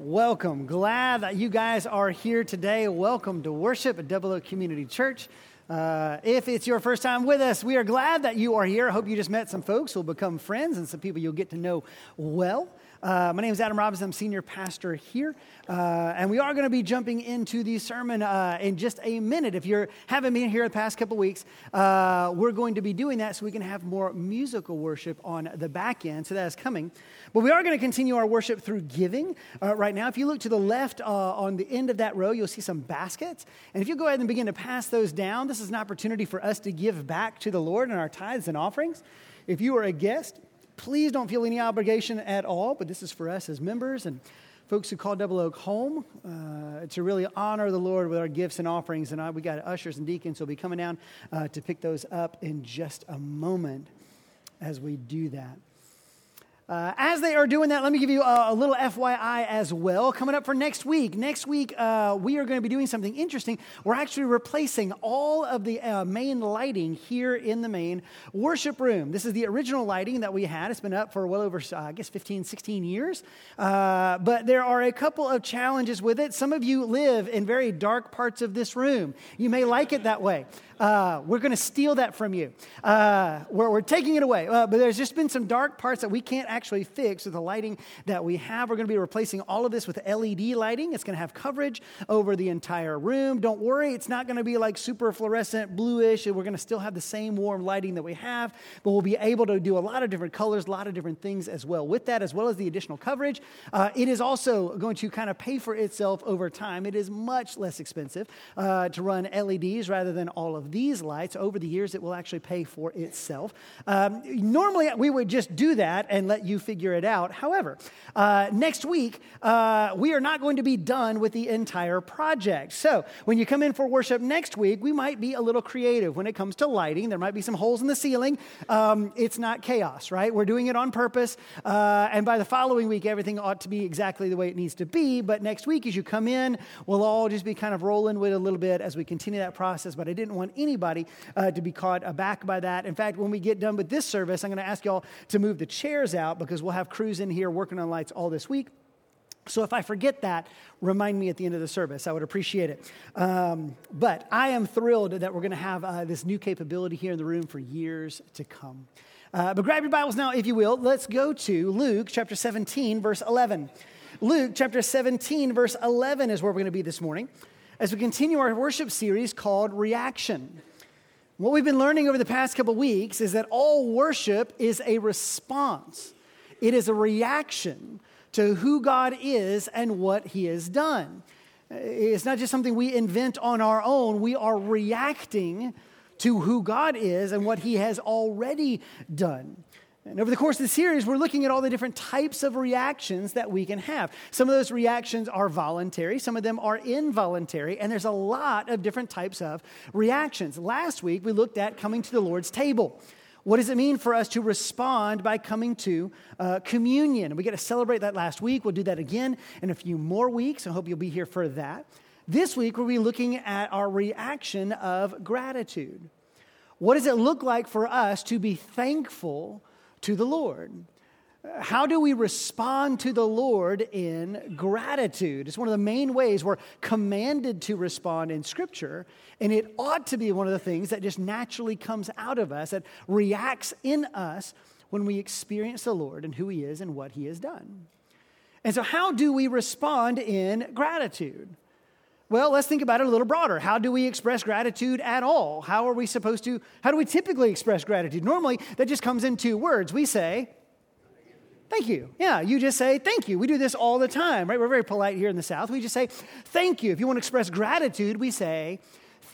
Welcome. Glad that you guys are here today. Welcome to worship at Double Oak Community Church. Uh, if it's your first time with us, we are glad that you are here. I hope you just met some folks who will become friends and some people you'll get to know well. Uh, my name is Adam Robinson. I'm senior pastor here. Uh, and we are going to be jumping into the sermon uh, in just a minute. If you haven't been here the past couple weeks, uh, we're going to be doing that so we can have more musical worship on the back end. So that is coming. But we are going to continue our worship through giving uh, right now. If you look to the left uh, on the end of that row, you'll see some baskets. And if you go ahead and begin to pass those down, this is an opportunity for us to give back to the Lord in our tithes and offerings. If you are a guest, Please don't feel any obligation at all, but this is for us as members and folks who call Double Oak home uh, to really honor the Lord with our gifts and offerings. And I, we got ushers and deacons who will be coming down uh, to pick those up in just a moment as we do that. Uh, as they are doing that, let me give you a, a, little FYI as well. Coming up for next week. Next week, uh, we are going to be doing something interesting. We're actually replacing all of the uh, main lighting here in the main worship room. This is the original lighting that we had. It's been up for well over, uh, I guess, 15, 16 years. Uh, but there are a couple of challenges with it. Some of you live in very dark parts of this room. You may like it that way. Uh, we're going to steal that from you. Uh, we're, we're, taking it away. Uh, but there's just been some dark parts that we can't actually fix with the lighting that we have. We're going to be replacing all of this with LED lighting. It's going to have coverage over the entire room. Don't worry, it's not going to be like super fluorescent bluish. We're going to still have the same warm lighting that we have, but we'll be able to do a lot of different colors, a lot of different things as well. With that, as well as the additional coverage, uh, it is also going to kind of pay for itself over time. It is much less expensive uh, to run LEDs rather than all of these lights, over the years, it will actually pay for itself. Um, normally, we would just do that and let you figure it out. However, uh, next week, uh, we are not going to be done with the entire project. So, when you come in for worship next week, we might be a little creative when it comes to lighting. There might be some holes in the ceiling. Um, it's not chaos, right? We're doing it on purpose. Uh, and by the following week, everything ought to be exactly the way it needs to be. But next week, as you come in, we'll all just be kind of rolling with it a little bit as we continue that process. But I didn't want anybody uh, to be caught aback by that. In fact, when we get done with this service, I'm going to ask y'all to move the chairs out because we'll have crews in here working on lights all this week. So if I forget that, remind me at the end of the service. I would appreciate it. Um, but I am thrilled that we're going to have uh, this new capability here in the room for years to come. Uh, but grab your Bibles now, if you will. Let's go to Luke chapter 17, verse 11. Luke chapter 17, verse 11 is where we're going to be this morning as we continue our worship series called Reaction. What we've been learning over the past couple weeks is that all worship is a response, it is a reaction to who God is and what He has done. Uh, it's not just something we invent on our own, we are reacting to who God is and what He has already done. And over the course of the series, we're looking at all the different types of reactions that we can have. Some of those reactions are voluntary, some of them are involuntary, and there's a lot of different types of reactions. Last week, we looked at coming to the Lord's table. What does it mean for us to respond by coming to uh, communion? We got to celebrate that last week. We'll do that again in a few more weeks. I hope you'll be here for that. This week, we'll be looking at our reaction of gratitude. What does it look like for us to be thankful to the Lord. How do we respond to the Lord in gratitude? It's one of the main ways we're commanded to respond in Scripture, and it ought to be one of the things that just naturally comes out of us, that reacts in us when we experience the Lord and who He is and what He has done. And so, how do we respond in gratitude? Well, let's think about it a little broader. How do we express gratitude at all? How are we supposed to, how do we typically express gratitude? Normally, that just comes in two words. We say, Thank you. Yeah, you just say thank you. We do this all the time, right? We're very polite here in the South. We just say thank you. If you want to express gratitude, we say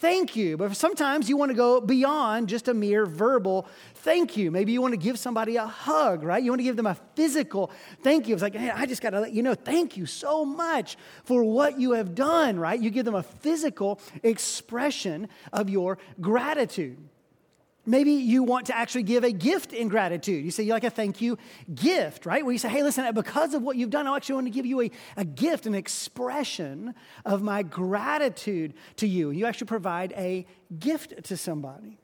thank you. But sometimes you want to go beyond just a mere verbal thank you. Maybe you want to give somebody a hug, right? You want to give them a physical thank you. It's like, hey, I just got to let you know, thank you so much for what you have done, right? You give them a physical expression of your gratitude. Maybe you want to actually give a gift in gratitude. You say you like a thank you gift, right? Where you say, hey, listen, because of what you've done, I actually want to give you a, a gift, an expression of my gratitude to you. You actually provide a gift to somebody.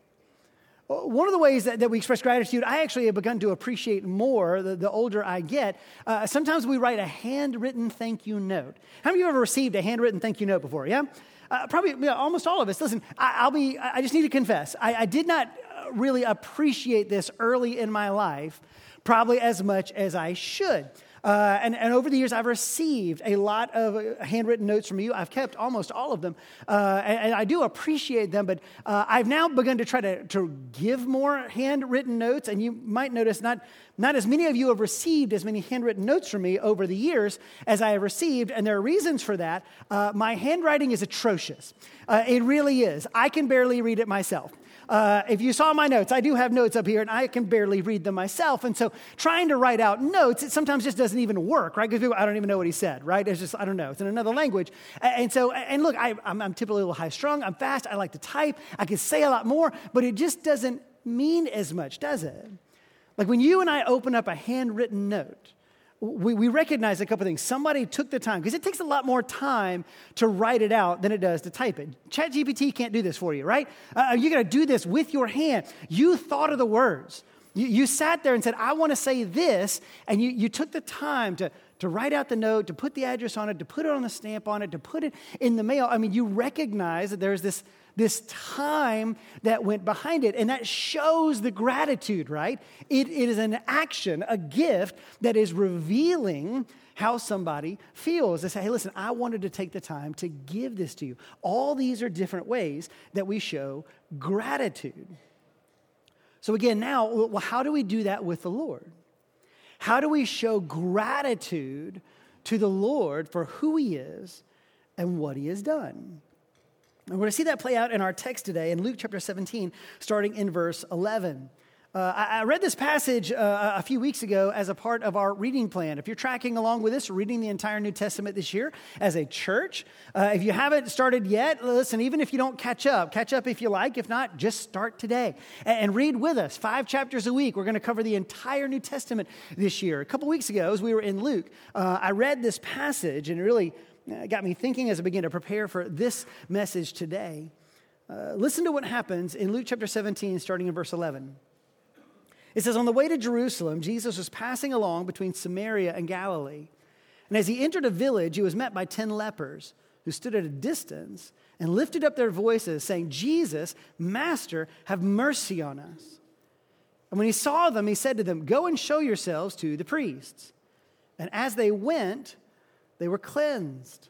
one of the ways that, that we express gratitude, I actually have begun to appreciate more the, the older I get. Uh, sometimes we write a handwritten thank you note. How many of you ever received a handwritten thank you note before? Yeah? Uh, probably almost all of us. Listen, I, will be, I just need to confess, I, I did not uh, really appreciate this early in my life, probably as much as I should. Uh, and, and over the years, I've received a lot of handwritten notes from you. I've kept almost all of them. Uh, and, and, I do appreciate them, but uh, I've now begun to try to, to give more handwritten notes. And you might notice not, not as many of you have received as many handwritten notes from me over the years as I have received. And there are reasons for that. Uh, my handwriting is atrocious. Uh, it really is. I can barely read it myself. Uh, if you saw my notes, I do have notes up here and I can barely read them myself. And so trying to write out notes, it sometimes just doesn't even work, right? Because I don't even know what he said, right? It's just, I don't know. It's in another language. And so, and look, I, am typically a little high strung. I'm fast. I like to type. I can say a lot more, but it just doesn't mean as much, does it? Like when you and I open up a handwritten note, we, we recognize a couple things. Somebody took the time, because it takes a lot more time to write it out than it does to type it. ChatGPT can't do this for you, right? Uh, you got to do this with your hand. You thought of the words. You, you sat there and said, I want to say this, and you, you took the time to, to write out the note, to put the address on it, to put it on the stamp on it, to put it in the mail. I mean, you recognize that there's this this time that went behind it. And that shows the gratitude, right? It, it is an action, a gift that is revealing how somebody feels. They say, hey, listen, I wanted to take the time to give this to you. All these are different ways that we show gratitude. So, again, now, well, how do we do that with the Lord? How do we show gratitude to the Lord for who He is and what He has done? And we're going to see that play out in our text today in Luke chapter 17, starting in verse 11. Uh, I, I, read this passage uh, a few weeks ago as a part of our reading plan. If you're tracking along with us, reading the entire New Testament this year as a church, uh, if you haven't started yet, listen, even if you don't catch up, catch up if you like. If not, just start today and, and read with us. Five chapters a week. We're going to cover the entire New Testament this year. A couple weeks ago, as we were in Luke, uh, I read this passage and it really uh, got me thinking as I begin to prepare for this message today. Uh, listen to what happens in Luke chapter 17, starting in verse 11. It says, On the way to Jerusalem, Jesus was passing along between Samaria and Galilee. And as he entered a village, he was met by 10 lepers who stood at a distance and lifted up their voices, saying, Jesus, Master, have mercy on us. And when he saw them, he said to them, Go and show yourselves to the priests. And as they went, they were cleansed.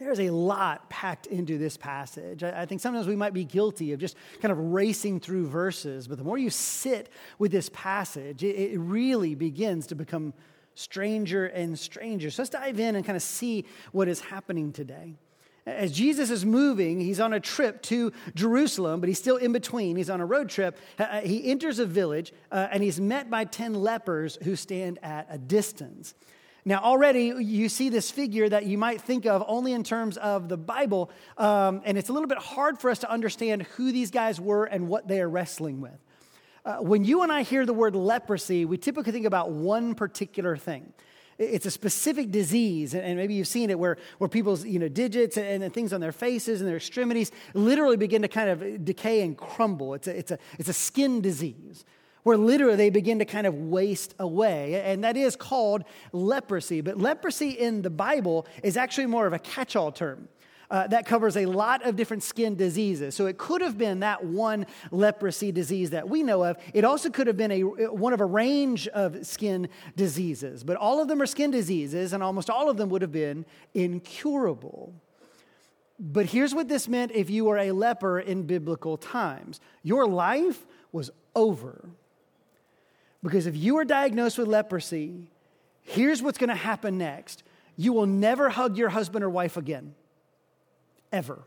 There's a lot packed into this passage. I, think sometimes we might be guilty of just kind of racing through verses, but the more you sit with this passage, it, really begins to become stranger and stranger. So let's dive in and kind of see what is happening today. As Jesus is moving, he's on a trip to Jerusalem, but he's still in between. He's on a road trip. Uh, uh, he enters a village uh, and he's met by 10 lepers who stand at a distance. Now, already you see this figure that you might think of only in terms of the Bible, um, and it's a little bit hard for us to understand who these guys were and what they are wrestling with. Uh, when you and I hear the word leprosy, we typically think about one particular thing. It's a specific disease, and maybe you've seen it where, where people's you know, digits and, and things on their faces and their extremities literally begin to kind of decay and crumble. It's a, it's a, it's a skin disease where literally they begin to kind of waste away. And that is called leprosy. But leprosy in the Bible is actually more of a catch all term. Uh, that covers a lot of different skin diseases. So it could have been that one leprosy disease that we know of. It also could have been a, one of a range of skin diseases. But all of them are skin diseases, and almost all of them would have been incurable. But here's what this meant if you were a leper in biblical times your life was over. Because if you are diagnosed with leprosy, here's what's going to happen next you will never hug your husband or wife again. Ever.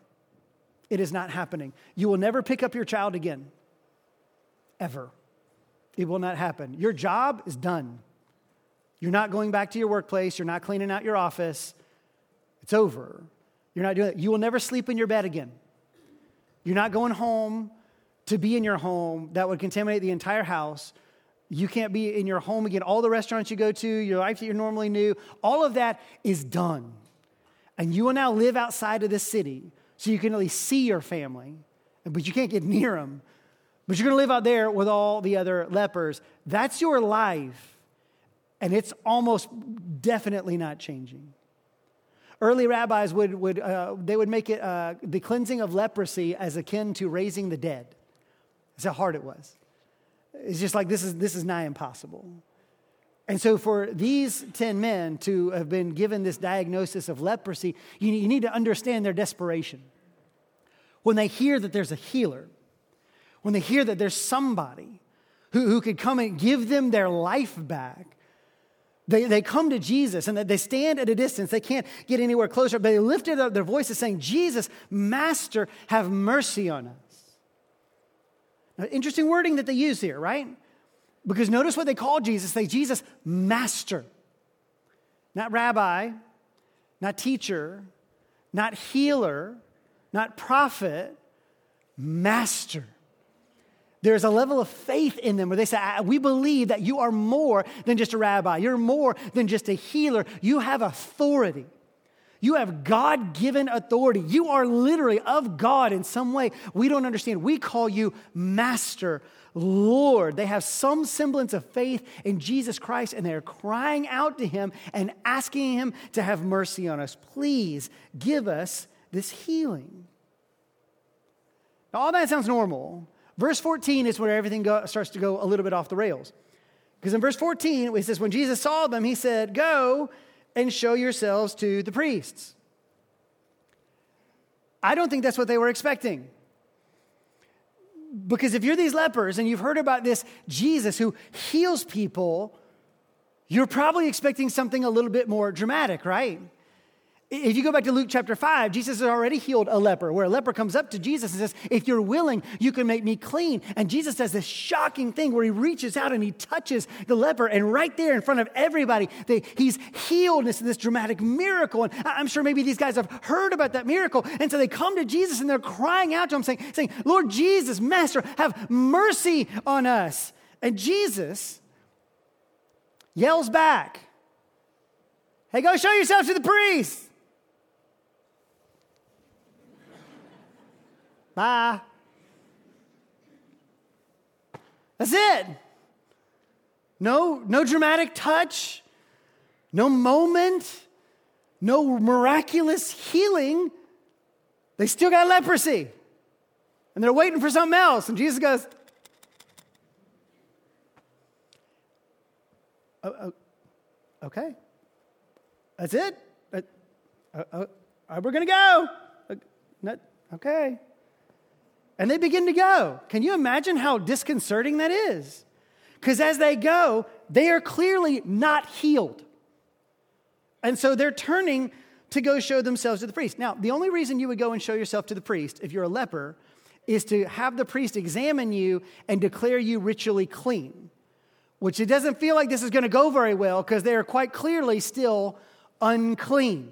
It is not happening. You will never pick up your child again. Ever. It will not happen. Your job is done. You're not going back to your workplace. You're not cleaning out your office. It's over. You're not doing it. You will never sleep in your bed again. You're not going home to be in your home that would contaminate the entire house. You can't be in your home again. All the restaurants you go to, your life that you're normally knew, all of that is done. And you will now live outside of the city so you can at least see your family, but you can't get near them. But you're going to live out there with all the other lepers. That's your life. And it's almost definitely not changing. Early rabbis would, would, uh, they would make it uh, the cleansing of leprosy as akin to raising the dead. That's how hard it was. It's just like this is, this is nigh impossible. And so, for these 10 men to have been given this diagnosis of leprosy, you, need to understand their desperation. When they hear that there's a healer, when they hear that there's somebody who, who could come and give them their life back, they, they come to Jesus and they stand at a distance. They can't get anywhere closer, but they lifted up their voices saying, Jesus, Master, have mercy on us. Now, interesting wording that they use here, right? Because notice what they call Jesus. They Jesus master. Not rabbi, not teacher, not healer, not prophet, master. There's a level of faith in them where they say, We believe that you are more than just a rabbi. You're more than just a healer. You have authority. You have God given authority. You are literally of God in some way. We don't understand. We call you Master, Lord. They have some semblance of faith in Jesus Christ and they're crying out to Him and asking Him to have mercy on us. Please give us this healing. Now, all that sounds normal. Verse 14 is where everything go, starts to go a little bit off the rails. Because in verse 14, it says, When Jesus saw them, He said, Go and show yourselves to the priests. I don't think that's what they were expecting. Because if you're these lepers and you've heard about this Jesus who heals people, you're probably expecting something a little bit more dramatic, right? If you go back to Luke chapter 5, Jesus has already healed a leper, where a leper comes up to Jesus and says, If you're willing, you can make me clean. And Jesus does this shocking thing where he reaches out and he touches the leper, and right there in front of everybody, they, he's healed. This, this dramatic miracle. And I'm sure maybe these guys have heard about that miracle. And so they come to Jesus and they're crying out to him, saying, saying Lord Jesus, Master, have mercy on us. And Jesus yells back, Hey, go show yourself to the priest. Bye. That's it. No, no dramatic touch, no moment, no miraculous healing. They still got leprosy. And they're waiting for something else. And Jesus goes, oh, oh, okay. That's it. Uh, uh, uh, we're going to go. Uh, okay and they begin to go. Can you imagine how disconcerting that is? Because as they go, they are clearly not healed. And so they're turning to go show themselves to the priest. Now, the only reason you would go and show yourself to the priest if you're a leper is to have the priest examine you and declare you ritually clean, which it doesn't feel like this is going to go very well because they are quite clearly still unclean.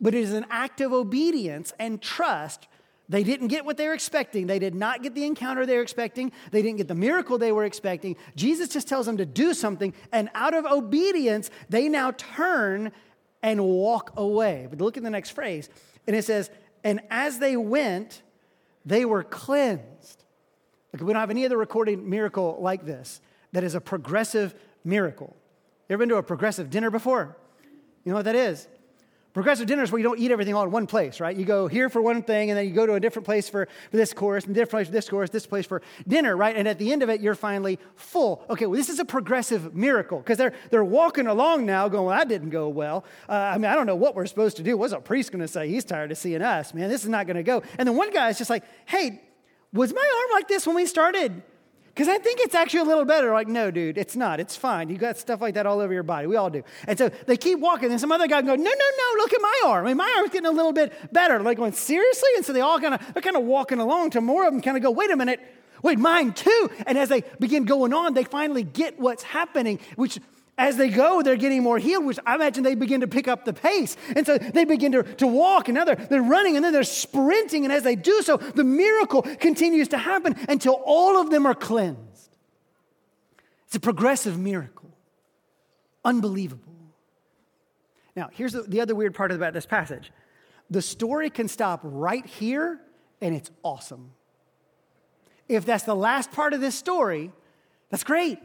But it is an act of obedience and trust they didn't get what they were expecting. They did not get the encounter they were expecting. They didn't get the miracle they were expecting. Jesus just tells them to do something, and out of obedience, they now turn and walk away. But look at the next phrase, and it says, And as they went, they were cleansed. Like we don't have any other recorded miracle like this that is a progressive miracle. You ever been to a progressive dinner before? You know what that is? Progressive dinner is where you don't eat everything all in one place, right? You go here for one thing, and then you go to a different place for, for this course, and different place for this course, this place for dinner, right? And at the end of it, you're finally full. Okay, well, this is a progressive miracle because they're, they're walking along now going, well, that didn't go well. Uh, I mean, I don't know what we're supposed to do. What's a priest going to say? He's tired of seeing us, man. This is not going to go. And then one guy is just like, hey, was my arm like this when we started? Because I think it's actually a little better. Like, no, dude, it's not. It's fine. You got stuff like that all over your body. We all do. And so they keep walking, and some other guy go, no, no, no, look at my arm. I mean, my arm's getting a little bit better. Like, going, seriously? And so they all kind of, they're kind of walking along till more of them kind of go, wait a minute, Wait, mine too. And as they begin going on, they finally get what's happening, which as they go, they're getting more healed, which I imagine they begin to pick up the pace. And so they begin to, to walk, and now they're, they're running, and then they're sprinting. And as they do so, the miracle continues to happen until all of them are cleansed. It's a progressive miracle. Unbelievable. Now, here's the, the other weird part about this passage the story can stop right here, and it's awesome. If that's the last part of this story, that's great.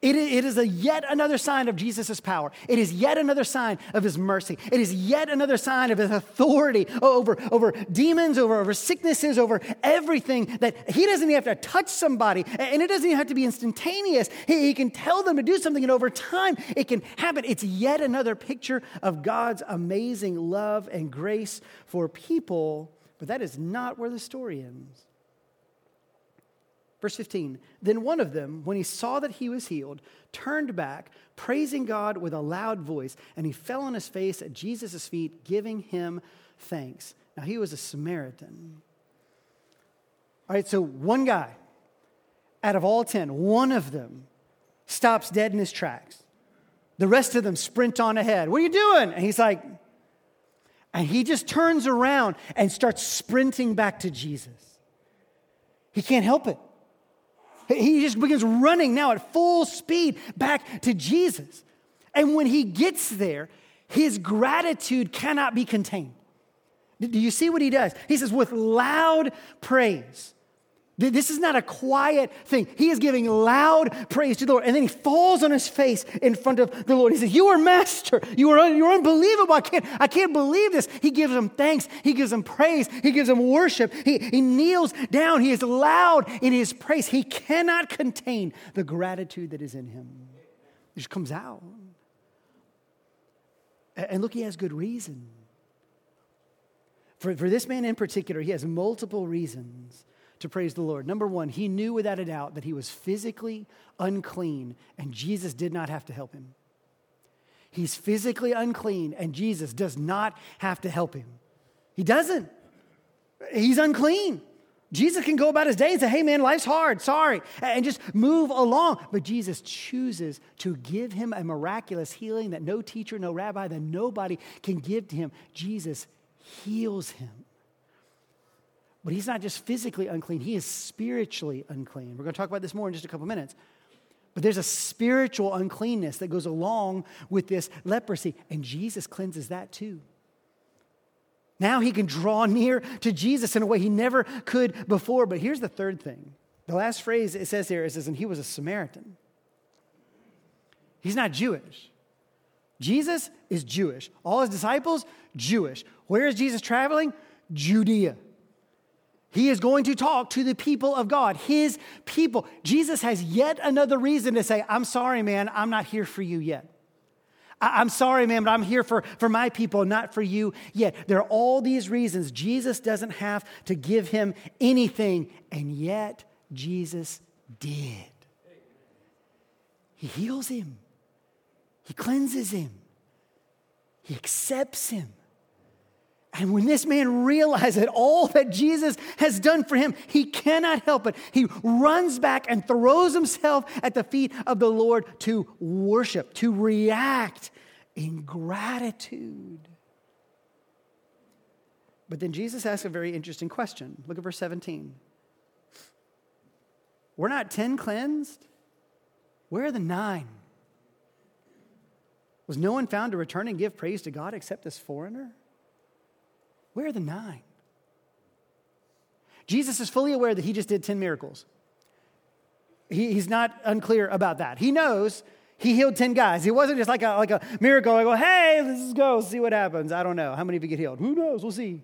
It is a yet another sign of Jesus' power. It is yet another sign of his mercy. It is yet another sign of his authority over, over demons, over, over sicknesses, over everything that he doesn't even have to touch somebody. And it doesn't even have to be instantaneous. He, he can tell them to do something, and over time it can happen. It's yet another picture of God's amazing love and grace for people. But that is not where the story ends. Verse 15 Then one of them, when he saw that he was healed, turned back, praising God with a loud voice, and he fell on his face at Jesus' feet, giving him thanks. Now he was a Samaritan. All right, so one guy out of all 10, one of them stops dead in his tracks. The rest of them sprint on ahead. What are you doing? And he's like, and he just turns around and starts sprinting back to Jesus. He can't help it. He just begins running now at full speed back to Jesus. And when he gets there, his gratitude cannot be contained. Do you see what he does? He says, with loud praise. This is not a quiet thing. He is giving loud praise to the Lord. And then he falls on his face in front of the Lord. He says, You are master. You are you're unbelievable. I can't, I can't believe this. He gives him thanks. He gives him praise. He gives him worship. He, he kneels down. He is loud in his praise. He cannot contain the gratitude that is in him. It just comes out. And look, he has good reason. For, for this man in particular, he has multiple reasons to praise the Lord. Number one, he knew without a doubt that he was physically unclean, and Jesus did not have to help him. He's physically unclean, and Jesus does not have to help him. He doesn't. He's unclean. Jesus can go about his day and say, hey man, life's hard, sorry, and just move along. But Jesus chooses to give him a miraculous healing that no teacher, no rabbi, that nobody can give to him. Jesus heals him. But he's not just physically unclean, he is spiritually unclean. We're going to talk about this more in just a couple minutes. But there's a spiritual uncleanness that goes along with this leprosy, and Jesus cleanses that too. Now he can draw near to Jesus in a way he never could before. But here's the third thing. The last phrase it says here is, and he was a Samaritan. He's not Jewish. Jesus is Jewish. All his disciples, Jewish. Where is Jesus traveling? Judea. He is going to talk to the people of God, his people. Jesus has yet another reason to say, I'm sorry, man, I'm not here for you yet. I- am sorry, man, but I'm here for, for my people, not for you yet. There are all these reasons. Jesus doesn't have to give him anything, and yet Jesus did. He heals him, he cleanses him, he accepts him. And when this man realizes all that Jesus has done for him, he cannot help it. He runs back and throws himself at the feet of the Lord to worship, to react in gratitude. But then Jesus asks a very interesting question. Look at verse 17. We're not 10 cleansed? Where are the nine? Was no one found to return and give praise to God except this foreigner? Where are the nine? Jesus is fully aware that he just did 10 miracles. He, he's not unclear about that. He knows he healed 10 guys. It wasn't just like a, like a miracle. I go, hey, let's go see what happens. I don't know. How many of you get healed? Who knows? We'll see.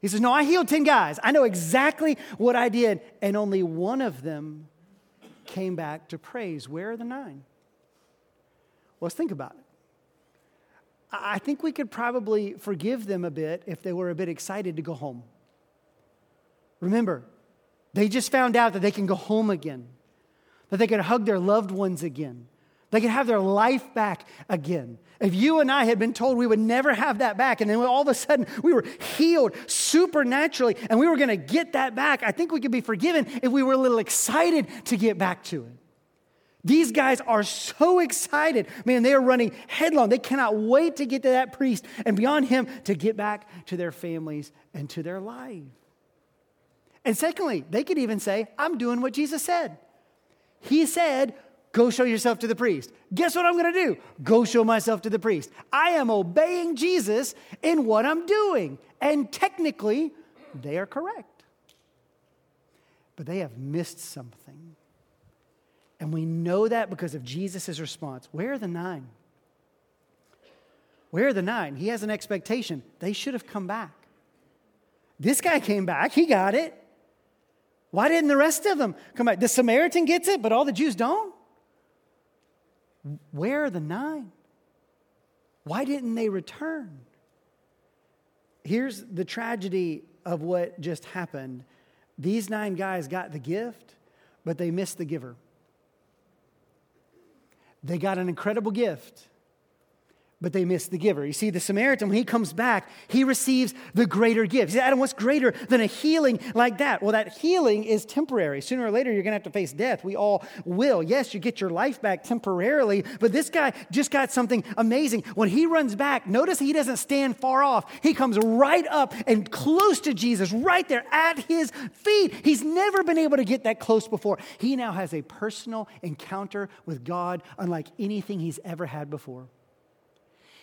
He says, no, I healed 10 guys. I know exactly what I did. And only one of them came back to praise. Where are the nine? Well, let's think about it. I think we could probably forgive them a bit if they were a bit excited to go home. Remember, they just found out that they can go home again, that they can hug their loved ones again, They could have their life back again. If you and I had been told we would never have that back, and then all of a sudden we were healed supernaturally and we were going to get that back, I think we could be forgiven if we were a little excited to get back to it. These guys are so excited. Man, they are running headlong. They cannot wait to get to that priest and beyond him to get back to their families and to their life. And secondly, they could even say, I'm doing what Jesus said. He said, Go show yourself to the priest. Guess what I'm going to do? Go show myself to the priest. I am obeying Jesus in what I'm doing. And technically, they are correct. But they have missed something. And we know that because of Jesus' response. Where are the nine? Where are the nine? He has an expectation. They should have come back. This guy came back, he got it. Why didn't the rest of them come back? The Samaritan gets it, but all the Jews don't? Where are the nine? Why didn't they return? Here's the tragedy of what just happened these nine guys got the gift, but they missed the giver. They got an incredible gift, but they missed the giver. You see, the Samaritan, when he comes back, he receives the greater gift. He said, Adam, what's greater than a healing like that? Well, that healing is temporary. Sooner or later, you're going to have to face death. We all will. Yes, you get your life back temporarily, but this guy just got something amazing. When he runs back, notice he doesn't stand far off. He comes right up and close to Jesus, right there at his feet. He's never been able to get that close before. He now has a personal encounter with God unlike anything he's ever had before.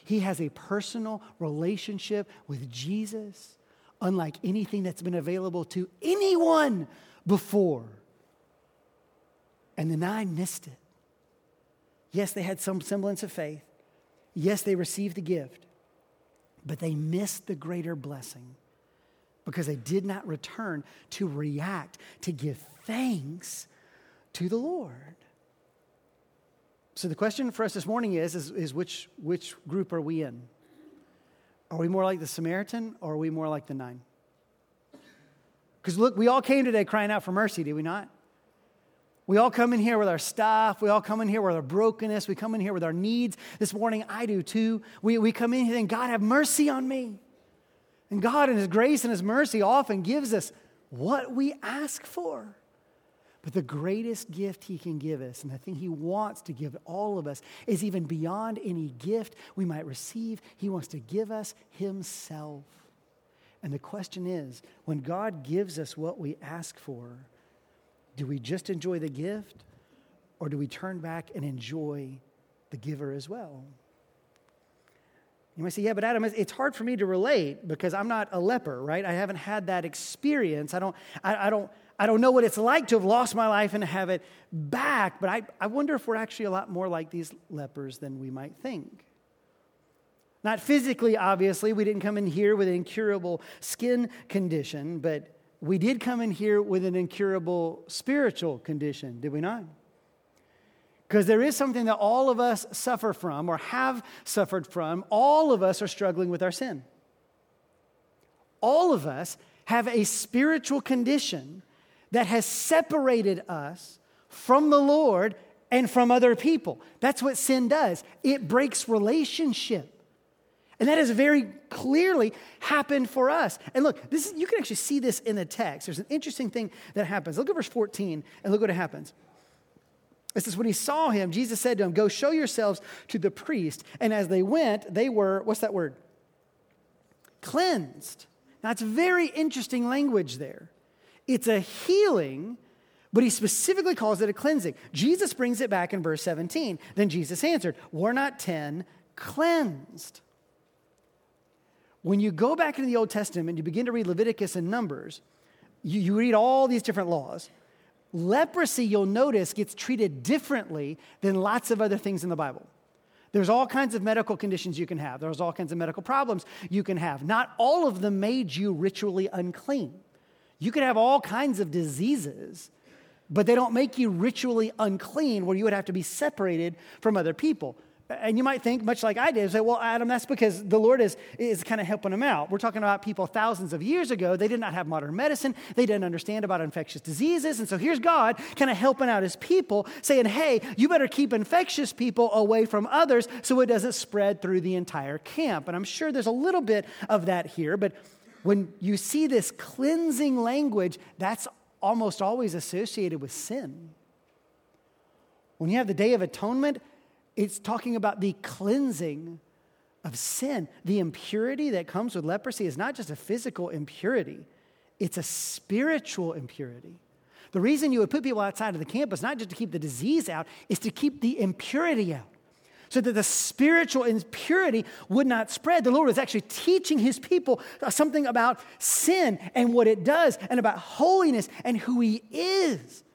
He has a personal relationship with Jesus, unlike anything that's been available to anyone before. And the nine missed it. Yes, they had some semblance of faith. Yes, they received the gift, but they missed the greater blessing because they did not return to react, to give thanks to the Lord. So the question for us this morning is, is, is which, which group are we in? Are we more like the Samaritan or are we more like the nine? Because look, we all came today crying out for mercy, did we not? We all come in here with our stuff. We all come in here with our brokenness. We come in here with our needs. This morning, I do too. We, we come in here and God, have mercy on me. And God, in His grace and His mercy, often gives us what we ask for. But the greatest gift he can give us, and the thing he wants to give all of us, is even beyond any gift we might receive. He wants to give us himself. And the question is when God gives us what we ask for, do we just enjoy the gift, or do we turn back and enjoy the giver as well? You might say, yeah, but Adam, it's hard for me to relate because I'm not a leper, right? I haven't had that experience. I don't, I, I don't, I don't know what it's like to have lost my life and to have it back, but I, I wonder if we're actually a lot more like these lepers than we might think. Not physically, obviously. We didn't come in here with an incurable skin condition, but we did come in here with an incurable spiritual condition, did we not? Because there is something that all of us suffer from or have suffered from. All of us are struggling with our sin. All of us have a spiritual condition that has separated us from the Lord and from other people. That's what sin does, it breaks relationship. And that has very clearly happened for us. And look, this is, you can actually see this in the text. There's an interesting thing that happens. Look at verse 14 and look what it happens. It says, when he saw him, Jesus said to him, Go show yourselves to the priest. And as they went, they were, what's that word? Cleansed. Now, it's very interesting language there. It's a healing, but he specifically calls it a cleansing. Jesus brings it back in verse 17. Then Jesus answered, Were not 10 cleansed? When you go back into the Old Testament, and you begin to read Leviticus and Numbers, you, you read all these different laws. Leprosy, you'll notice, gets treated differently than lots of other things in the Bible. There's all kinds of medical conditions you can have. There's all kinds of medical problems you can have. Not all of them made you ritually unclean. You could have all kinds of diseases, but they don't make you ritually unclean where you would have to be separated from other people. And you might think, much like I did, say, well, Adam, that's because the Lord is, is kind of helping them out. We're talking about people thousands of years ago. They did not have modern medicine, they didn't understand about infectious diseases. And so here's God kind of helping out his people, saying, hey, you better keep infectious people away from others so it doesn't spread through the entire camp. And I'm sure there's a little bit of that here, but when you see this cleansing language, that's almost always associated with sin. When you have the Day of Atonement, it's talking about the cleansing of sin. The impurity that comes with leprosy is not just a physical impurity, it's a spiritual impurity. The reason you would put people outside of the camp is not just to keep the disease out, is to keep the impurity out. So that the spiritual impurity would not spread. The Lord was actually teaching his people something about sin and what it does, and about holiness and who he is.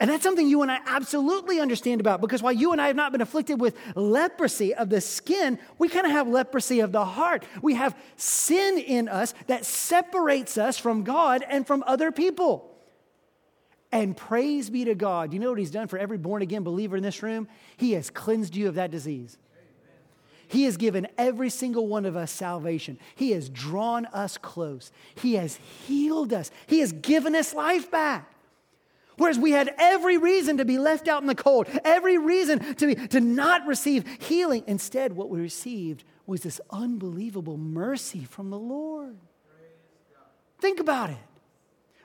And that's something you and I absolutely understand about because while you and I have not been afflicted with leprosy of the skin, we kind of have leprosy of the heart. We have sin in us that separates us from God and from other people. And praise be to God. You know what He's done for every born again believer in this room? He has cleansed you of that disease. He has given every single one of us salvation. He has drawn us close. He has healed us. He has given us life back. Whereas we had every reason to be left out in the cold, every reason to, be, to not receive healing. Instead, what we received was this unbelievable mercy from the Lord. Think about it.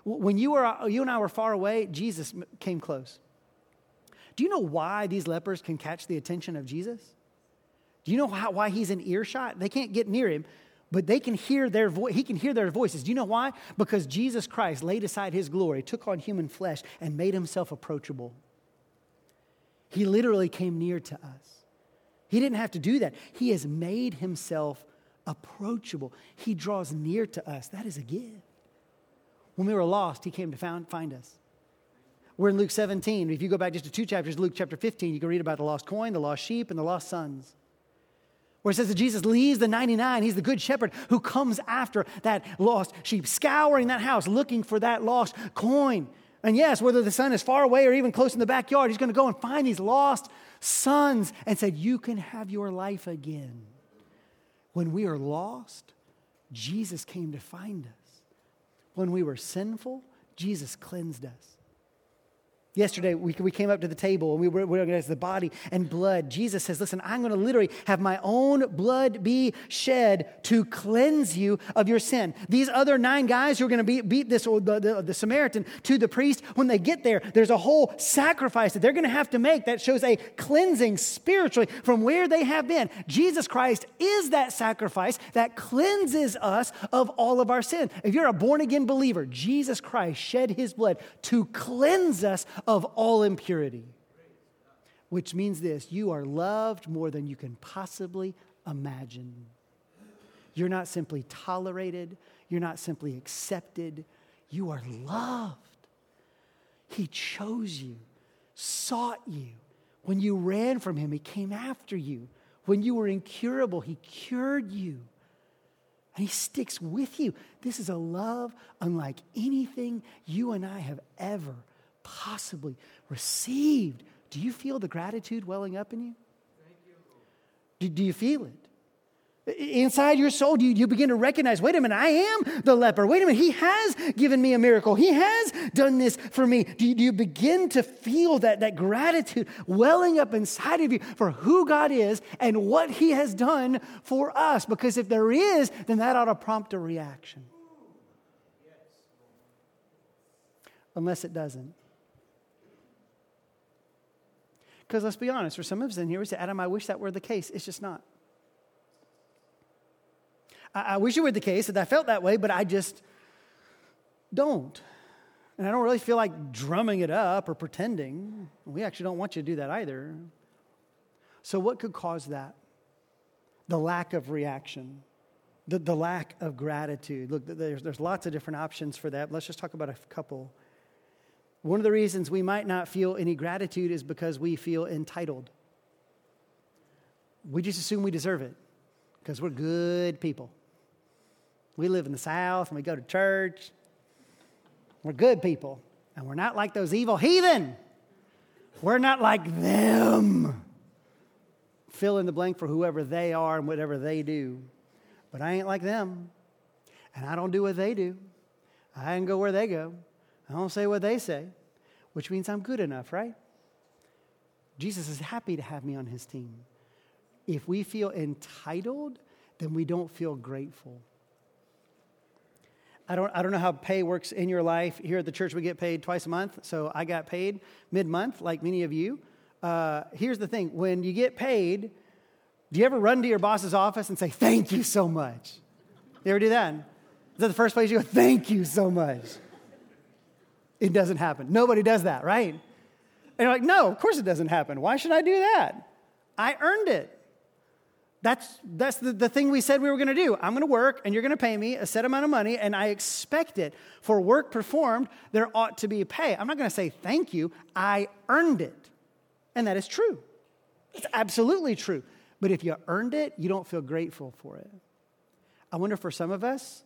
When you, were, you and I were far away, Jesus came close. Do you know why these lepers can catch the attention of Jesus? Do you know how, why he's in earshot? They can't get near him but they can hear their voice. He can hear their voices. Do you know why? Because Jesus Christ laid aside his glory, took on human flesh, and made himself approachable. He literally came near to us. He didn't have to do that. He has made himself approachable. He draws near to us. That is a gift. When we were lost, he came to found, find us. We're in Luke 17. If you go back just to two chapters, Luke chapter 15, you can read about the lost coin, the lost sheep, and the lost sons where it says that Jesus leaves the 99. He's the good shepherd who comes after that lost sheep, scouring that house, looking for that lost coin. And yes, whether the son is far away or even close in the backyard, he's going to go and find these lost sons and said, You can have your life again. When we are lost, Jesus came to find us. When we were sinful, Jesus cleansed us. Yesterday, we, we came up to the table and we were, organized the body and blood. Jesus says, Listen, I'm going to literally have my own blood be shed to cleanse you of your sin. These other nine guys who are going to be, beat this, the, the, the Samaritan to the priest, when they get there, there's a whole sacrifice that they're going to have to make that shows a cleansing spiritually from where they have been. Jesus Christ is that sacrifice that cleanses us of all of our sin. If you're a born again believer, Jesus Christ shed his blood to cleanse us of all impurity. Which means this you are loved more than you can possibly imagine. You're not simply tolerated, you're not simply accepted, you are loved. He chose you, sought you. When you ran from him, he came after you. When you were incurable, he cured you. And he sticks with you. This is a love unlike anything you and I have ever possibly received. Do you feel the gratitude welling up in you? you. Do, do you feel it? Inside your soul, do you, you begin to recognize, wait a minute, I am the leper. Wait a minute, he has given me a miracle. He has done this for me. Do you, do you begin to feel that, that gratitude welling up inside of you for who God is and what he has done for us? Because if there is, then that ought to prompt a reaction. Unless it doesn't. Because let's be honest, for some of us in here, we say, Adam, I wish that were the case. It's just not. I, I wish it were the case that I felt that way, but I just don't. And I don't really feel like drumming it up or pretending. We actually don't want you to do that either. So, what could cause that? The lack of reaction, the, the lack of gratitude. Look, there's, there's lots of different options for that. Let's just talk about a couple. One of the reasons we might not feel any gratitude is because we feel entitled. We just assume we deserve it because we're good people. We live in the South and we go to church. We're good people. And we're not like those evil heathen. We're not like them. fill in the blank for whoever they are and whatever they do. But I ain't like them. And I don't do what they do. I can go where they go. I don't say what they say, which means I'm good enough, right? Jesus is happy to have me on his team. If we feel entitled, then we don't feel grateful. I don't, I don't know how pay works in your life. Here at the church, we get paid twice a month. So I got paid mid month, like many of you. Uh, here's the thing when you get paid, do you ever run to your boss's office and say, Thank you so much? You ever do that? Is that the first place you go, Thank you so much? It doesn't happen. Nobody does that, right? And you're like, No, of course it doesn't happen. Why should I do that? I earned it. That's, that's the, the thing we said we were going to do. I'm going to work, and you're going to pay me a set amount of money, and I expect it. For work performed, there ought to be pay. I'm not going to say thank you. I earned it. And that is true. It's absolutely true. But if you earned it, you don't feel grateful for it. I wonder for some of us,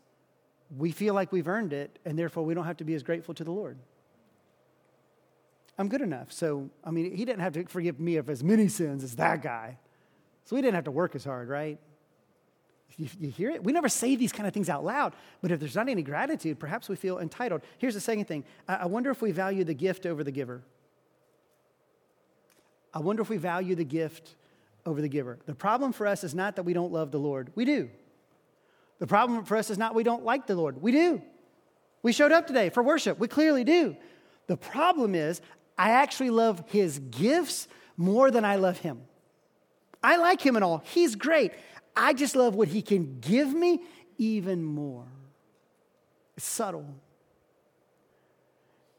we feel like we've earned it, and therefore we don't have to be as grateful to the Lord. I'm good enough. So, I mean, He didn't have to forgive me of as many sins as that guy. So we didn't have to work as hard, right? You, you, hear it? We never say these kind of things out loud, but if there's not any gratitude, perhaps we feel entitled. Here's the second thing I, I wonder if we value the gift over the giver. I wonder if we value the gift over the giver. The problem for us is not that we don't love the Lord, we do. The problem for us is not we don't like the Lord, we do. We showed up today for worship, we clearly do. The problem is, I actually love his gifts more than I love him. I like him and all. He's great. I just love what he can give me even more. It's subtle.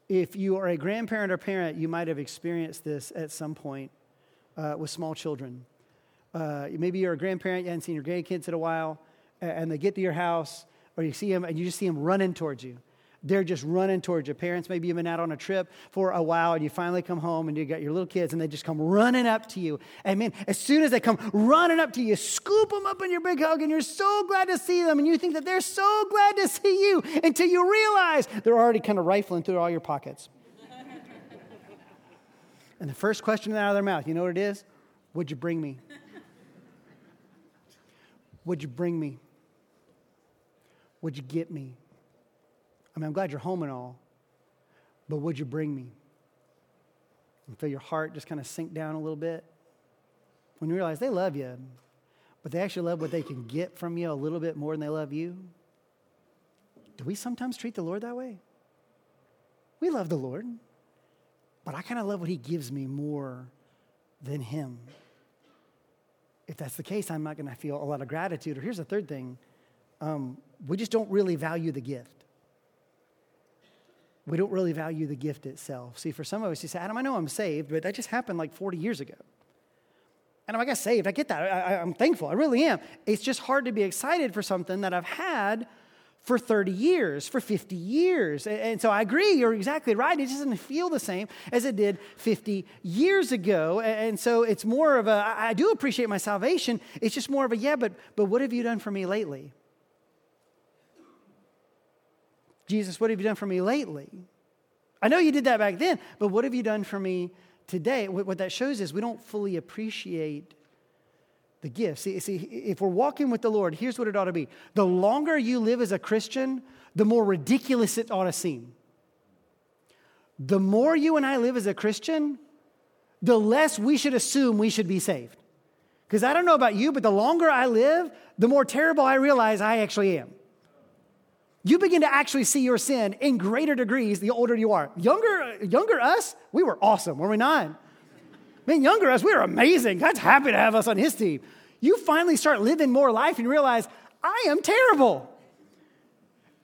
If you are a grandparent or parent, you might have experienced this at some point uh, with small children. Uh, maybe you're a grandparent, you haven't seen your grandkids in a while, and they get to your house, or you see them and you just see them running towards you they're just running towards you. Parents maybe even out on a trip for a while, and you finally come home and you got your little kids, and they just come running up to you. And man, as soon as they come running up to you, scoop them up in your big hug, and you're so glad to see them, and you think that they're so glad to see you until you realize they're already kind of rifling through all your pockets. and the first question out of their mouth, you know what it is? Would you bring me? Would you bring me? Would you get me? I mean, I'm glad you're home and all, but would you bring me? And feel your heart just kind of sink down a little bit. When you realize they love you, but they actually love what they can get from you a little bit more than they love you. Do we sometimes treat the Lord that way? We love the Lord, but I kind of love what He gives me more than Him. If that's the case, I'm not going to feel a lot of gratitude. Or here's the third thing um, we just don't really value the gift we don't really value the gift itself. See, for some of us, you say, Adam, I know I'm saved, but that just happened like 40 years ago. And I got saved. I get that. I, am thankful. I really am. It's just hard to be excited for something that I've had for 30 years, for 50 years. And so I agree, you're exactly right. It doesn't feel the same as it did 50 years ago. And so it's more of a, I do appreciate my salvation. It's just more of a, yeah, but, but what have you done for me lately? Jesus, what have you done for me lately? I know you did that back then, but what have you done for me today? What that shows is we don't fully appreciate the gift. See, see, if we're walking with the Lord, here's what it ought to be. The longer you live as a Christian, the more ridiculous it ought to seem. The more you and I live as a Christian, the less we should assume we should be saved. Because I don't know about you, but the longer I live, the more terrible I realize I actually am you begin to actually see your sin in greater degrees the older you are. Younger, younger us, we were awesome, were we not? Man, younger us, we were amazing. God's happy to have us on his team. You finally start living more life and realize, I am terrible.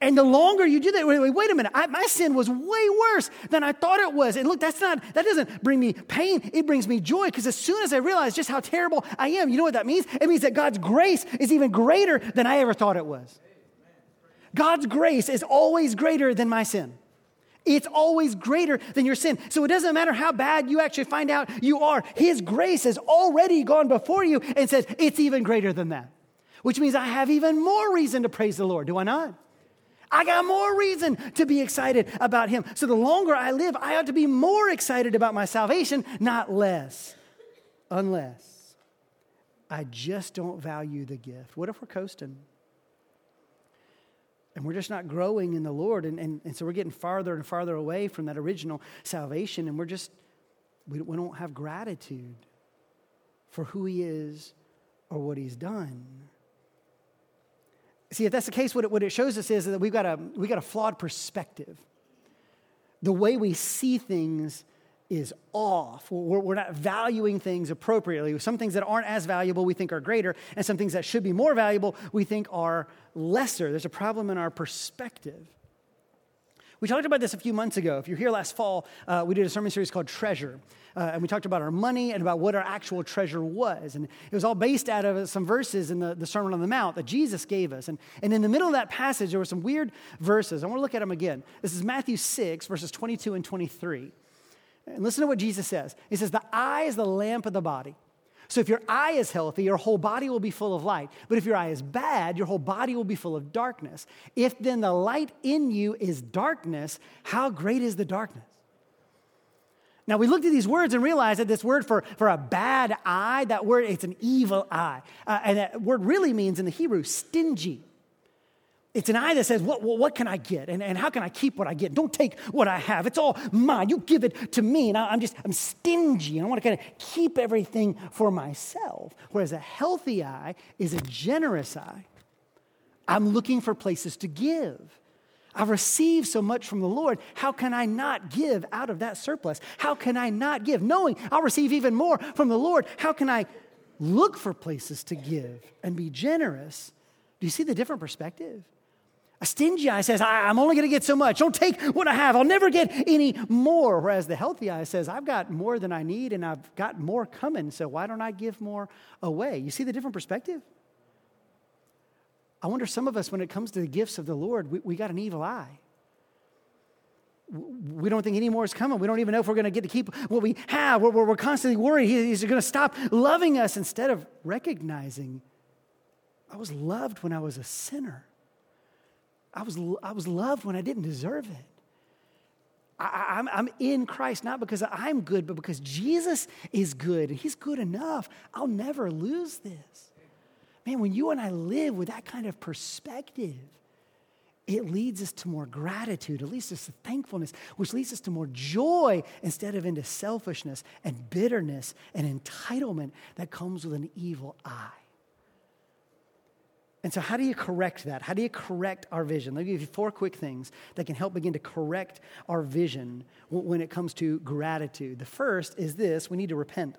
And the longer you do that, wait, wait a minute, I, my sin was way worse than I thought it was. And look, that's not, that doesn't bring me pain, it brings me joy because as soon as I realize just how terrible I am, you know what that means? It means that God's grace is even greater than I ever thought it was. God's grace is always greater than my sin. It's always greater than your sin. So it doesn't matter how bad you actually find out you are. His grace has already gone before you and says it's even greater than that. Which means I have even more reason to praise the Lord, do I not? I got more reason to be excited about Him. So the longer I live, I ought to be more excited about my salvation, not less. Unless, I just don't value the gift? What if we're coasting? And we're just not growing in the Lord. And, and, and so we're getting farther and farther away from that original salvation. And we're just, we, we don't have gratitude for who He is or what He's done. See, if that's the case, what it, what it shows us is that we've got, a, we've got a flawed perspective. The way we see things is off. We're, we're, not valuing things appropriately. Some things that aren't as valuable we think are greater, and some things that should be more valuable we think are lesser. There's a problem in our perspective. We talked about this a few months ago. If you're here last fall, uh, we did a sermon series called Treasure. Uh, and we talked about our money and about what our actual treasure was. And it was all based out of some verses in the, the Sermon on the Mount that Jesus gave us. And, and in the middle of that passage, there were some weird verses. I want to look at them again. This is Matthew 6, verses 22 and 23. And listen to what Jesus says. He says, The eye is the lamp of the body. So if your eye is healthy, your whole body will be full of light. But if your eye is bad, your whole body will be full of darkness. If then the light in you is darkness, how great is the darkness? Now, we looked at these words and realized that this word for, for a bad eye, that word, it's an evil eye. Uh, and that word really means in the Hebrew, stingy. It's an eye that says, what, what, what, can I get? And, and how can I keep what I get? Don't take what I have. It's all mine. You give it to me. And I, I'm just, I'm stingy. And I want to kind of keep everything for myself. Whereas a healthy eye is a generous eye. I'm looking for places to give. I've received so much from the Lord. How can I not give out of that surplus? How can I not give? Knowing I'll receive even more from the Lord, how can I look for places to give and be generous? Do you see the different perspective? A stingy eye says, I'm only going to get so much. Don't take what I have. I'll never get any more. Whereas the healthy eye says, I've got more than I need and I've got more coming. So why don't I give more away? You see the different perspective? I wonder some of us, when it comes to the gifts of the Lord, we, we got an evil eye. We don't think any more is coming. We don't even know if we're going to get to keep what we have. We're, we're constantly worried he's going to stop loving us instead of recognizing I was loved when I was a sinner. I was, I was loved when I didn't deserve it. I, am I'm, I'm in Christ not because I'm good, but because Jesus is good and He's good enough. I'll never lose this. Man, when you and I live with that kind of perspective, it leads us to more gratitude, it leads us to thankfulness, which leads us to more joy instead of into selfishness and bitterness and entitlement that comes with an evil eye. And so, how do you correct that? How do you correct our vision? Let me give you four quick things that can help begin to correct our vision when it comes to gratitude. The first is this we need to repent.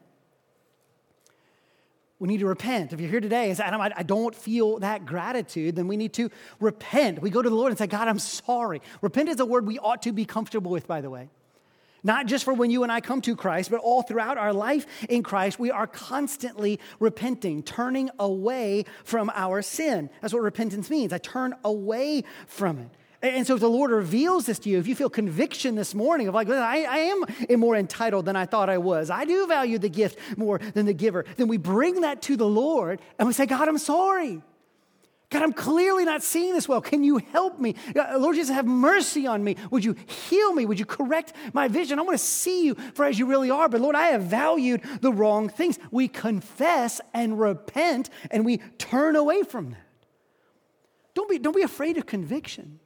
We need to repent. If you're here today and say, Adam, I don't feel that gratitude, then we need to repent. We go to the Lord and say, God, I'm sorry. Repent is a word we ought to be comfortable with, by the way. Not just for when you and I come to Christ, but all throughout our life in Christ, we are constantly repenting, turning away from our sin. That's what repentance means. I turn away from it. And so, if the Lord reveals this to you, if you feel conviction this morning of like, I, I am more entitled than I thought I was, I do value the gift more than the giver, then we bring that to the Lord and we say, God, I'm sorry. God, I'm clearly not seeing this well. Can you help me? Uh, Lord Jesus, have mercy on me. Would you heal me? Would you correct my vision? I want to see you for as you really are. But Lord, I have valued the wrong things. We confess and repent and we turn away from that. Don't be, don't be afraid of conviction.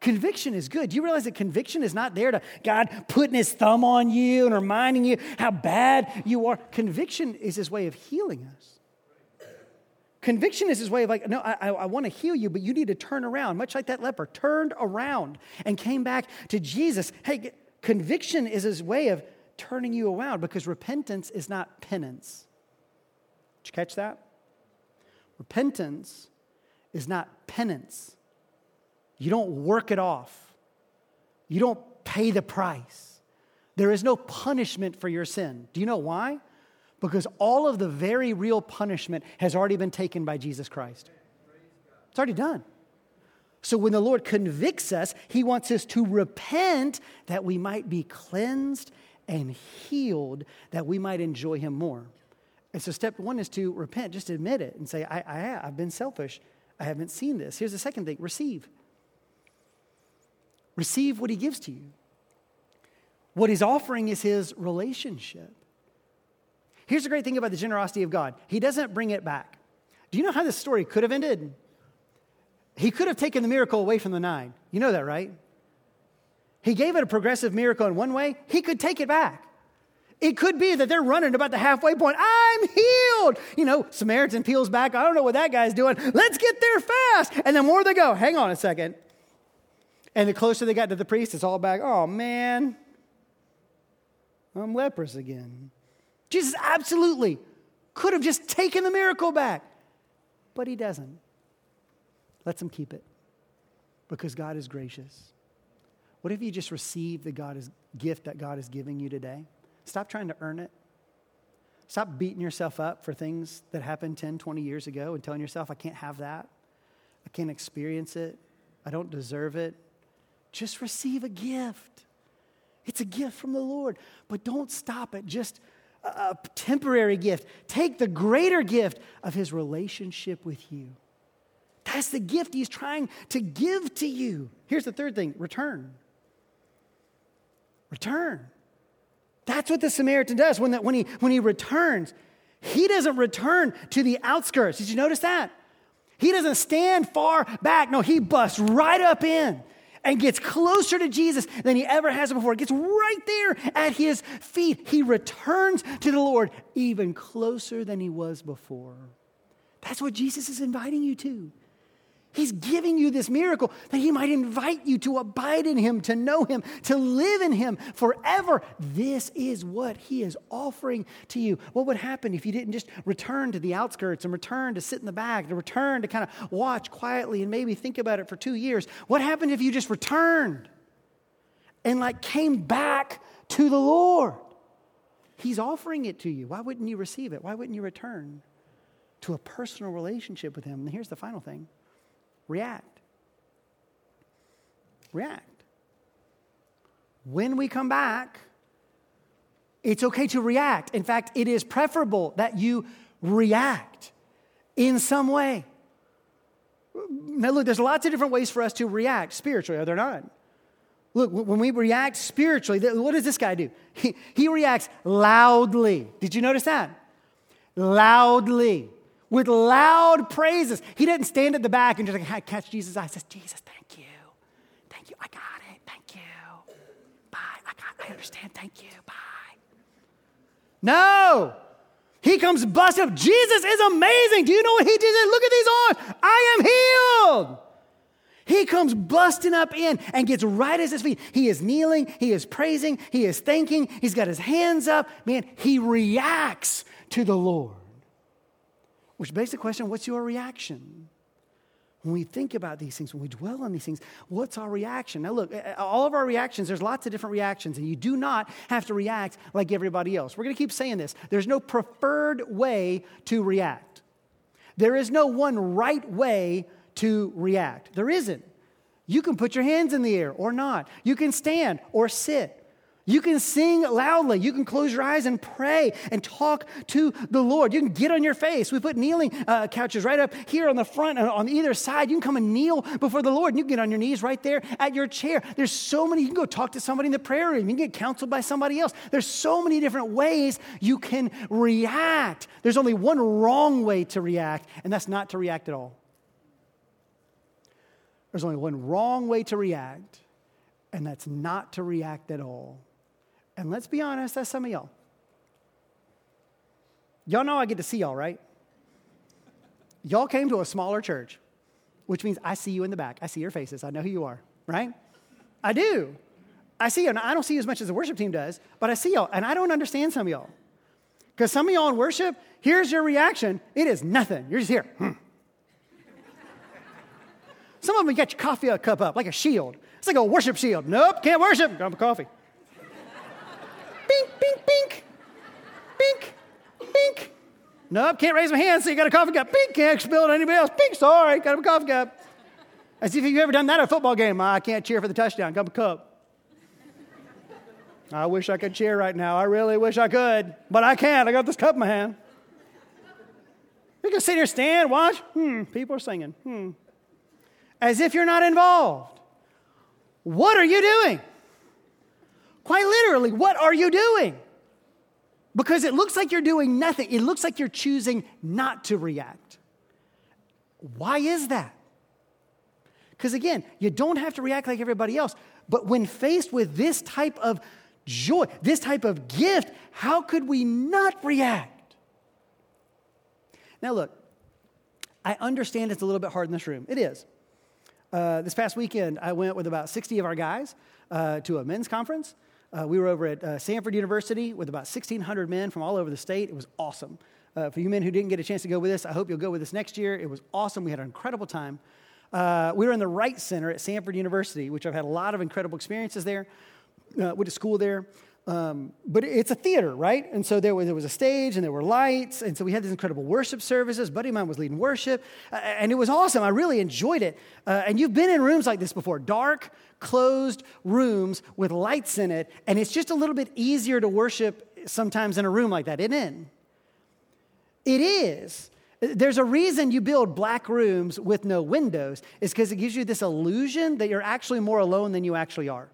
Conviction is good. Do you realize that conviction is not there to God putting his thumb on you and reminding you how bad you are? Conviction is his way of healing us. Conviction is his way of like, no, I, I want to heal you, but you need to turn around, much like that leper turned around and came back to Jesus. Hey, conviction is his way of turning you around because repentance is not penance. Did you catch that? Repentance is not penance. You don't work it off, you don't pay the price. There is no punishment for your sin. Do you know why? Because all of the very real punishment has already been taken by Jesus Christ. It's already done. So when the Lord convicts us, He wants us to repent that we might be cleansed and healed, that we might enjoy Him more. And so step one is to repent, just admit it and say, I, I I've been selfish. I haven't seen this. Here's the second thing receive. Receive what He gives to you. What He's offering is His relationship. Here's the great thing about the generosity of God He doesn't bring it back. Do you know how this story could have ended? He could have taken the miracle away from the nine. You know that, right? He gave it a progressive miracle in one way, he could take it back. It could be that they're running about the halfway point. I'm healed. You know, Samaritan peels back. I don't know what that guy's doing. Let's get there fast. And the more they go, hang on a second. And the closer they got to the priest, it's all back. Oh, man, I'm leprous again. Jesus absolutely could have just taken the miracle back, but he doesn't. Lets him keep it because God is gracious. What if you just receive the God is, gift that God is giving you today? Stop trying to earn it. Stop beating yourself up for things that happened 10, 20 years ago and telling yourself, I can't have that. I can't experience it. I don't deserve it. Just receive a gift. It's a gift from the Lord. But don't stop at just a temporary gift. Take the greater gift of His relationship with you. That's the gift He's trying to give to you. Here's the third thing return. Return. That's what the Samaritan does when, the, when, he, when he returns. He doesn't return to the outskirts. Did you notice that? He doesn't stand far back. No, he busts right up in and gets closer to Jesus than he ever has before. Gets right there at his feet. He returns to the Lord even closer than he was before. That's what Jesus is inviting you to. He's giving you this miracle that He might invite you to abide in Him, to know Him, to live in Him forever. This is what He is offering to you. What would happen if you didn't just return to the outskirts and return to sit in the back, to return to kind of watch quietly and maybe think about it for two years? What happened if you just returned and like came back to the Lord? He's offering it to you. Why wouldn't you receive it? Why wouldn't you return to a personal relationship with Him? And here's the final thing react. React. When we come back, it's okay to react. In fact, it is preferable that you react in some way. Now, look, there's lots of different ways for us to react spiritually, are there not? Look, when we react spiritually, what does this guy do? He, he reacts loudly. Did you notice that? Loudly with loud praises. He didn't stand at the back and just like catch Jesus' eye. He says, Jesus, thank you. Thank you. I got it. Thank you. Bye. I got I understand. Thank you. Bye. No. He comes busting up. Jesus is amazing. Do you know what he did? Look at these arms. I am healed. He comes busting up in and gets right at his feet. He is kneeling, he is praising, he is thanking, he's got his hands up. Man, he reacts to the Lord. Which begs the question what's your reaction? When we think about these things, when we dwell on these things, what's our reaction? Now, look, all of our reactions, there's lots of different reactions, and you do not have to react like everybody else. We're going to keep saying this. There's no preferred way to react, there is no one right way to react. There isn't. You can put your hands in the air or not, you can stand or sit. You can sing loudly. You can close your eyes and pray and talk to the Lord. You can get on your face. We put kneeling uh, couches right up here on the front and on either side. You can come and kneel before the Lord. And you can get on your knees right there at your chair. There's so many. You can go talk to somebody in the prayer room. You can get counseled by somebody else. There's so many different ways you can react. There's only one wrong way to react, and that's not to react at all. There's only one wrong way to react, and that's not to react at all. And let's be honest, that's some of y'all. Y'all know I get to see y'all, right? Y'all came to a smaller church, which means I see you in the back. I see your faces. I know who you are, right? I do. I see you, and I don't see you as much as the worship team does, but I see y'all, and I don't understand some of y'all. Because some of y'all in worship, here's your reaction it is nothing. You're just here. Hmm. Some of them got your coffee cup up like a shield. It's like a worship shield. Nope, can't worship. Grab a coffee. Nope, can't raise my hand, so you got a coffee cup. Bink, can't spill it on anybody else. Bink, sorry, got a coffee cup. As if you've ever done that at a football game. I can't cheer for the touchdown. Got a cup. I wish I could cheer right now. I really wish I could, but I can't. I got this cup in my hand. You can sit here, stand, watch. Hmm, people are singing. Hmm. As if you're not involved. What are you doing? Quite literally, what are you doing? Because it looks like you're doing nothing. It looks like you're choosing not to react. Why is that? Because again, you don't have to react like everybody else. But when faced with this type of joy, this type of gift, how could we not react? Now, look, I understand it's a little bit hard in this room. It is. Uh, this past weekend, I went with about 60 of our guys uh, to a men's conference. Uh, we were over at uh, Samford University with about 1,600 men from all over the state. It was awesome. Uh, for you men who didn't get a chance to go with us, I hope you'll go with us next year. It was awesome. We had an incredible time. Uh, we were in the Wright Center at Samford University, which I've had a lot of incredible experiences there. Uh, went to school there. Um, but it's a theater, right? And so there was, there was a stage and there were lights. And so we had these incredible worship services. Buddy of mine was leading worship. Uh, and it was awesome. I really enjoyed it. Uh, and you've been in rooms like this before dark, closed rooms with lights in it. And it's just a little bit easier to worship sometimes in a room like that, isn't it? It is. There's a reason you build black rooms with no windows, is because it gives you this illusion that you're actually more alone than you actually are.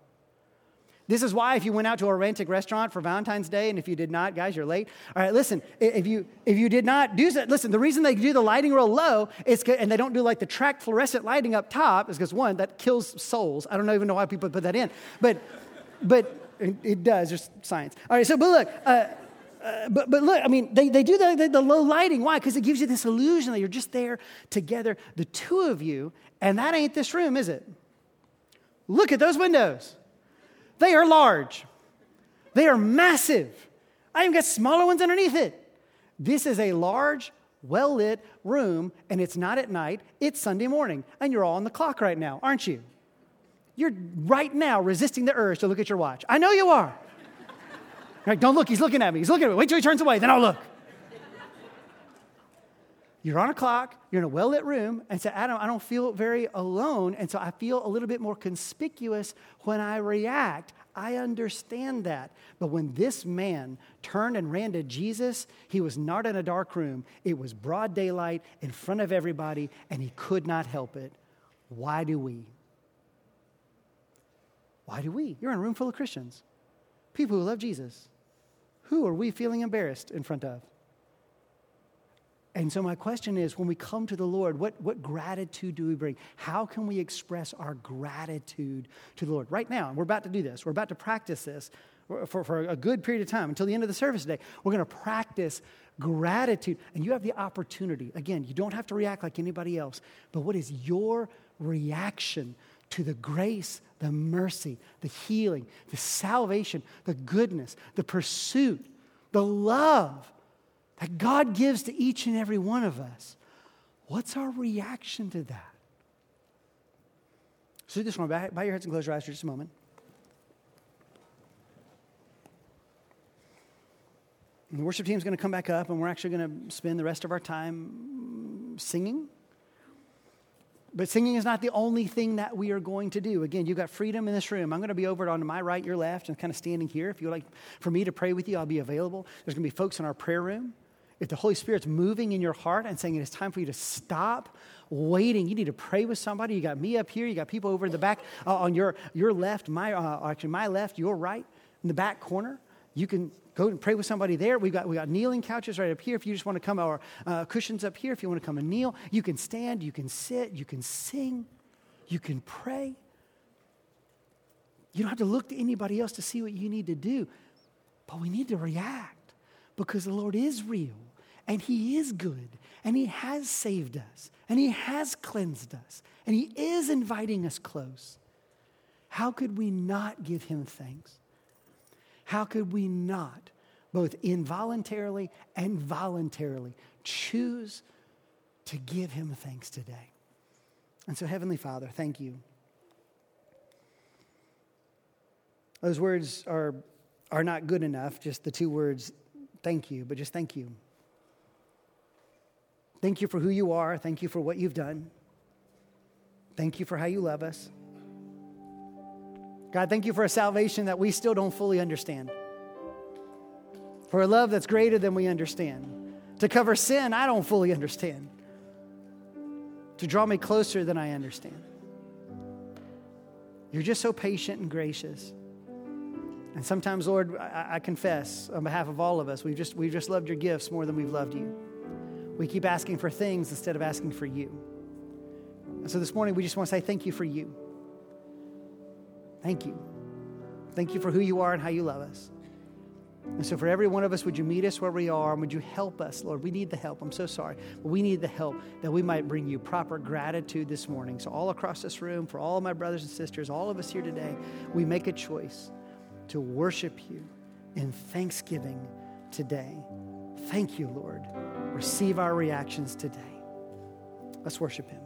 This is why if you went out to a romantic restaurant for Valentine's Day, and if you did not, guys, you're late. All right, listen, if you if you did not do that, listen, the reason they do the lighting real low is and they don't do like the track fluorescent lighting up top is because one, that kills souls. I don't even know why people put that in. But but it does, there's science. All right, so but look, uh, uh, but, but look, I mean, they, they do the, the, the low lighting. Why? Because it gives you this illusion that you're just there together, the two of you, and that ain't this room, is it? Look at those windows. They are large, they are massive. I even got smaller ones underneath it. This is a large, well lit room, and it's not at night, it's Sunday morning, and you're all on the clock right now, aren't you? You're right now resisting the urge to look at your watch. I know you are. Right, don't look, he's looking at me. He's looking at me. Wait till he turns away, then I'll look. You're on a clock, you're in a well lit room, and say, Adam, I don't feel very alone, and so I feel a little bit more conspicuous when I react. I understand that. But when this man turned and ran to Jesus, he was not in a dark room. It was broad daylight in front of everybody, and he could not help it. Why do we? Why do we? You're in a room full of Christians, people who love Jesus. Who are we feeling embarrassed in front of? And so, my question is when we come to the Lord, what, what gratitude do we bring? How can we express our gratitude to the Lord? Right now, and we're about to do this, we're about to practice this for, for a good period of time until the end of the service today. We're going to practice gratitude. And you have the opportunity. Again, you don't have to react like anybody else, but what is your reaction to the grace, the mercy, the healing, the salvation, the goodness, the pursuit, the love? That God gives to each and every one of us, what's our reaction to that? So this one, bow your heads and close your eyes for just a moment. And the worship team is going to come back up, and we're actually going to spend the rest of our time singing. But singing is not the only thing that we are going to do. Again, you've got freedom in this room. I'm going to be over on my right, your left, and kind of standing here. If you'd like for me to pray with you, I'll be available. There's going to be folks in our prayer room if the Holy Spirit's moving in your heart and saying it is time for you to stop waiting, you need to pray with somebody. You got me up here, you got people over in the back uh, on your, your left, my, uh, actually my left, your right, in the back corner. You can go and pray with somebody there. We've got, we got kneeling couches right up here. If you just want to come, or uh, cushions up here. If you want to come and kneel, you can stand, you can sit, you can sing, you can pray. You don't have to look to anybody else to see what you need to do, but we need to react because the Lord is real and He is good, and He has saved us, and He has cleansed us, and He is inviting us close. How could we not give Him thanks? How could we not, both involuntarily and voluntarily, choose to give Him thanks today? And so, Heavenly Father, thank you. Those words are, are not good enough, just the two words, thank you, but just thank you. Thank you for who you are. Thank you for what you've done. Thank you for how you love us. God, thank you for a salvation that we still don't fully understand. For a love that's greater than we understand. To cover sin, I don't fully understand. To draw me closer than I understand. You're just so patient and gracious. And sometimes, Lord, I, I, confess on behalf of all of us, we've just, we've just loved your gifts more than we've loved you. We keep asking for things instead of asking for you. And so this morning, we just want to say thank you for you. Thank you. Thank you for who you are and how you love us. And so, for every one of us, would you meet us where we are and would you help us, Lord? We need the help. I'm so sorry. But we need the help that we might bring you proper gratitude this morning. So, all across this room, for all of my brothers and sisters, all of us here today, we make a choice to worship you in thanksgiving today. Thank you, Lord. Receive our reactions today. Let's worship him.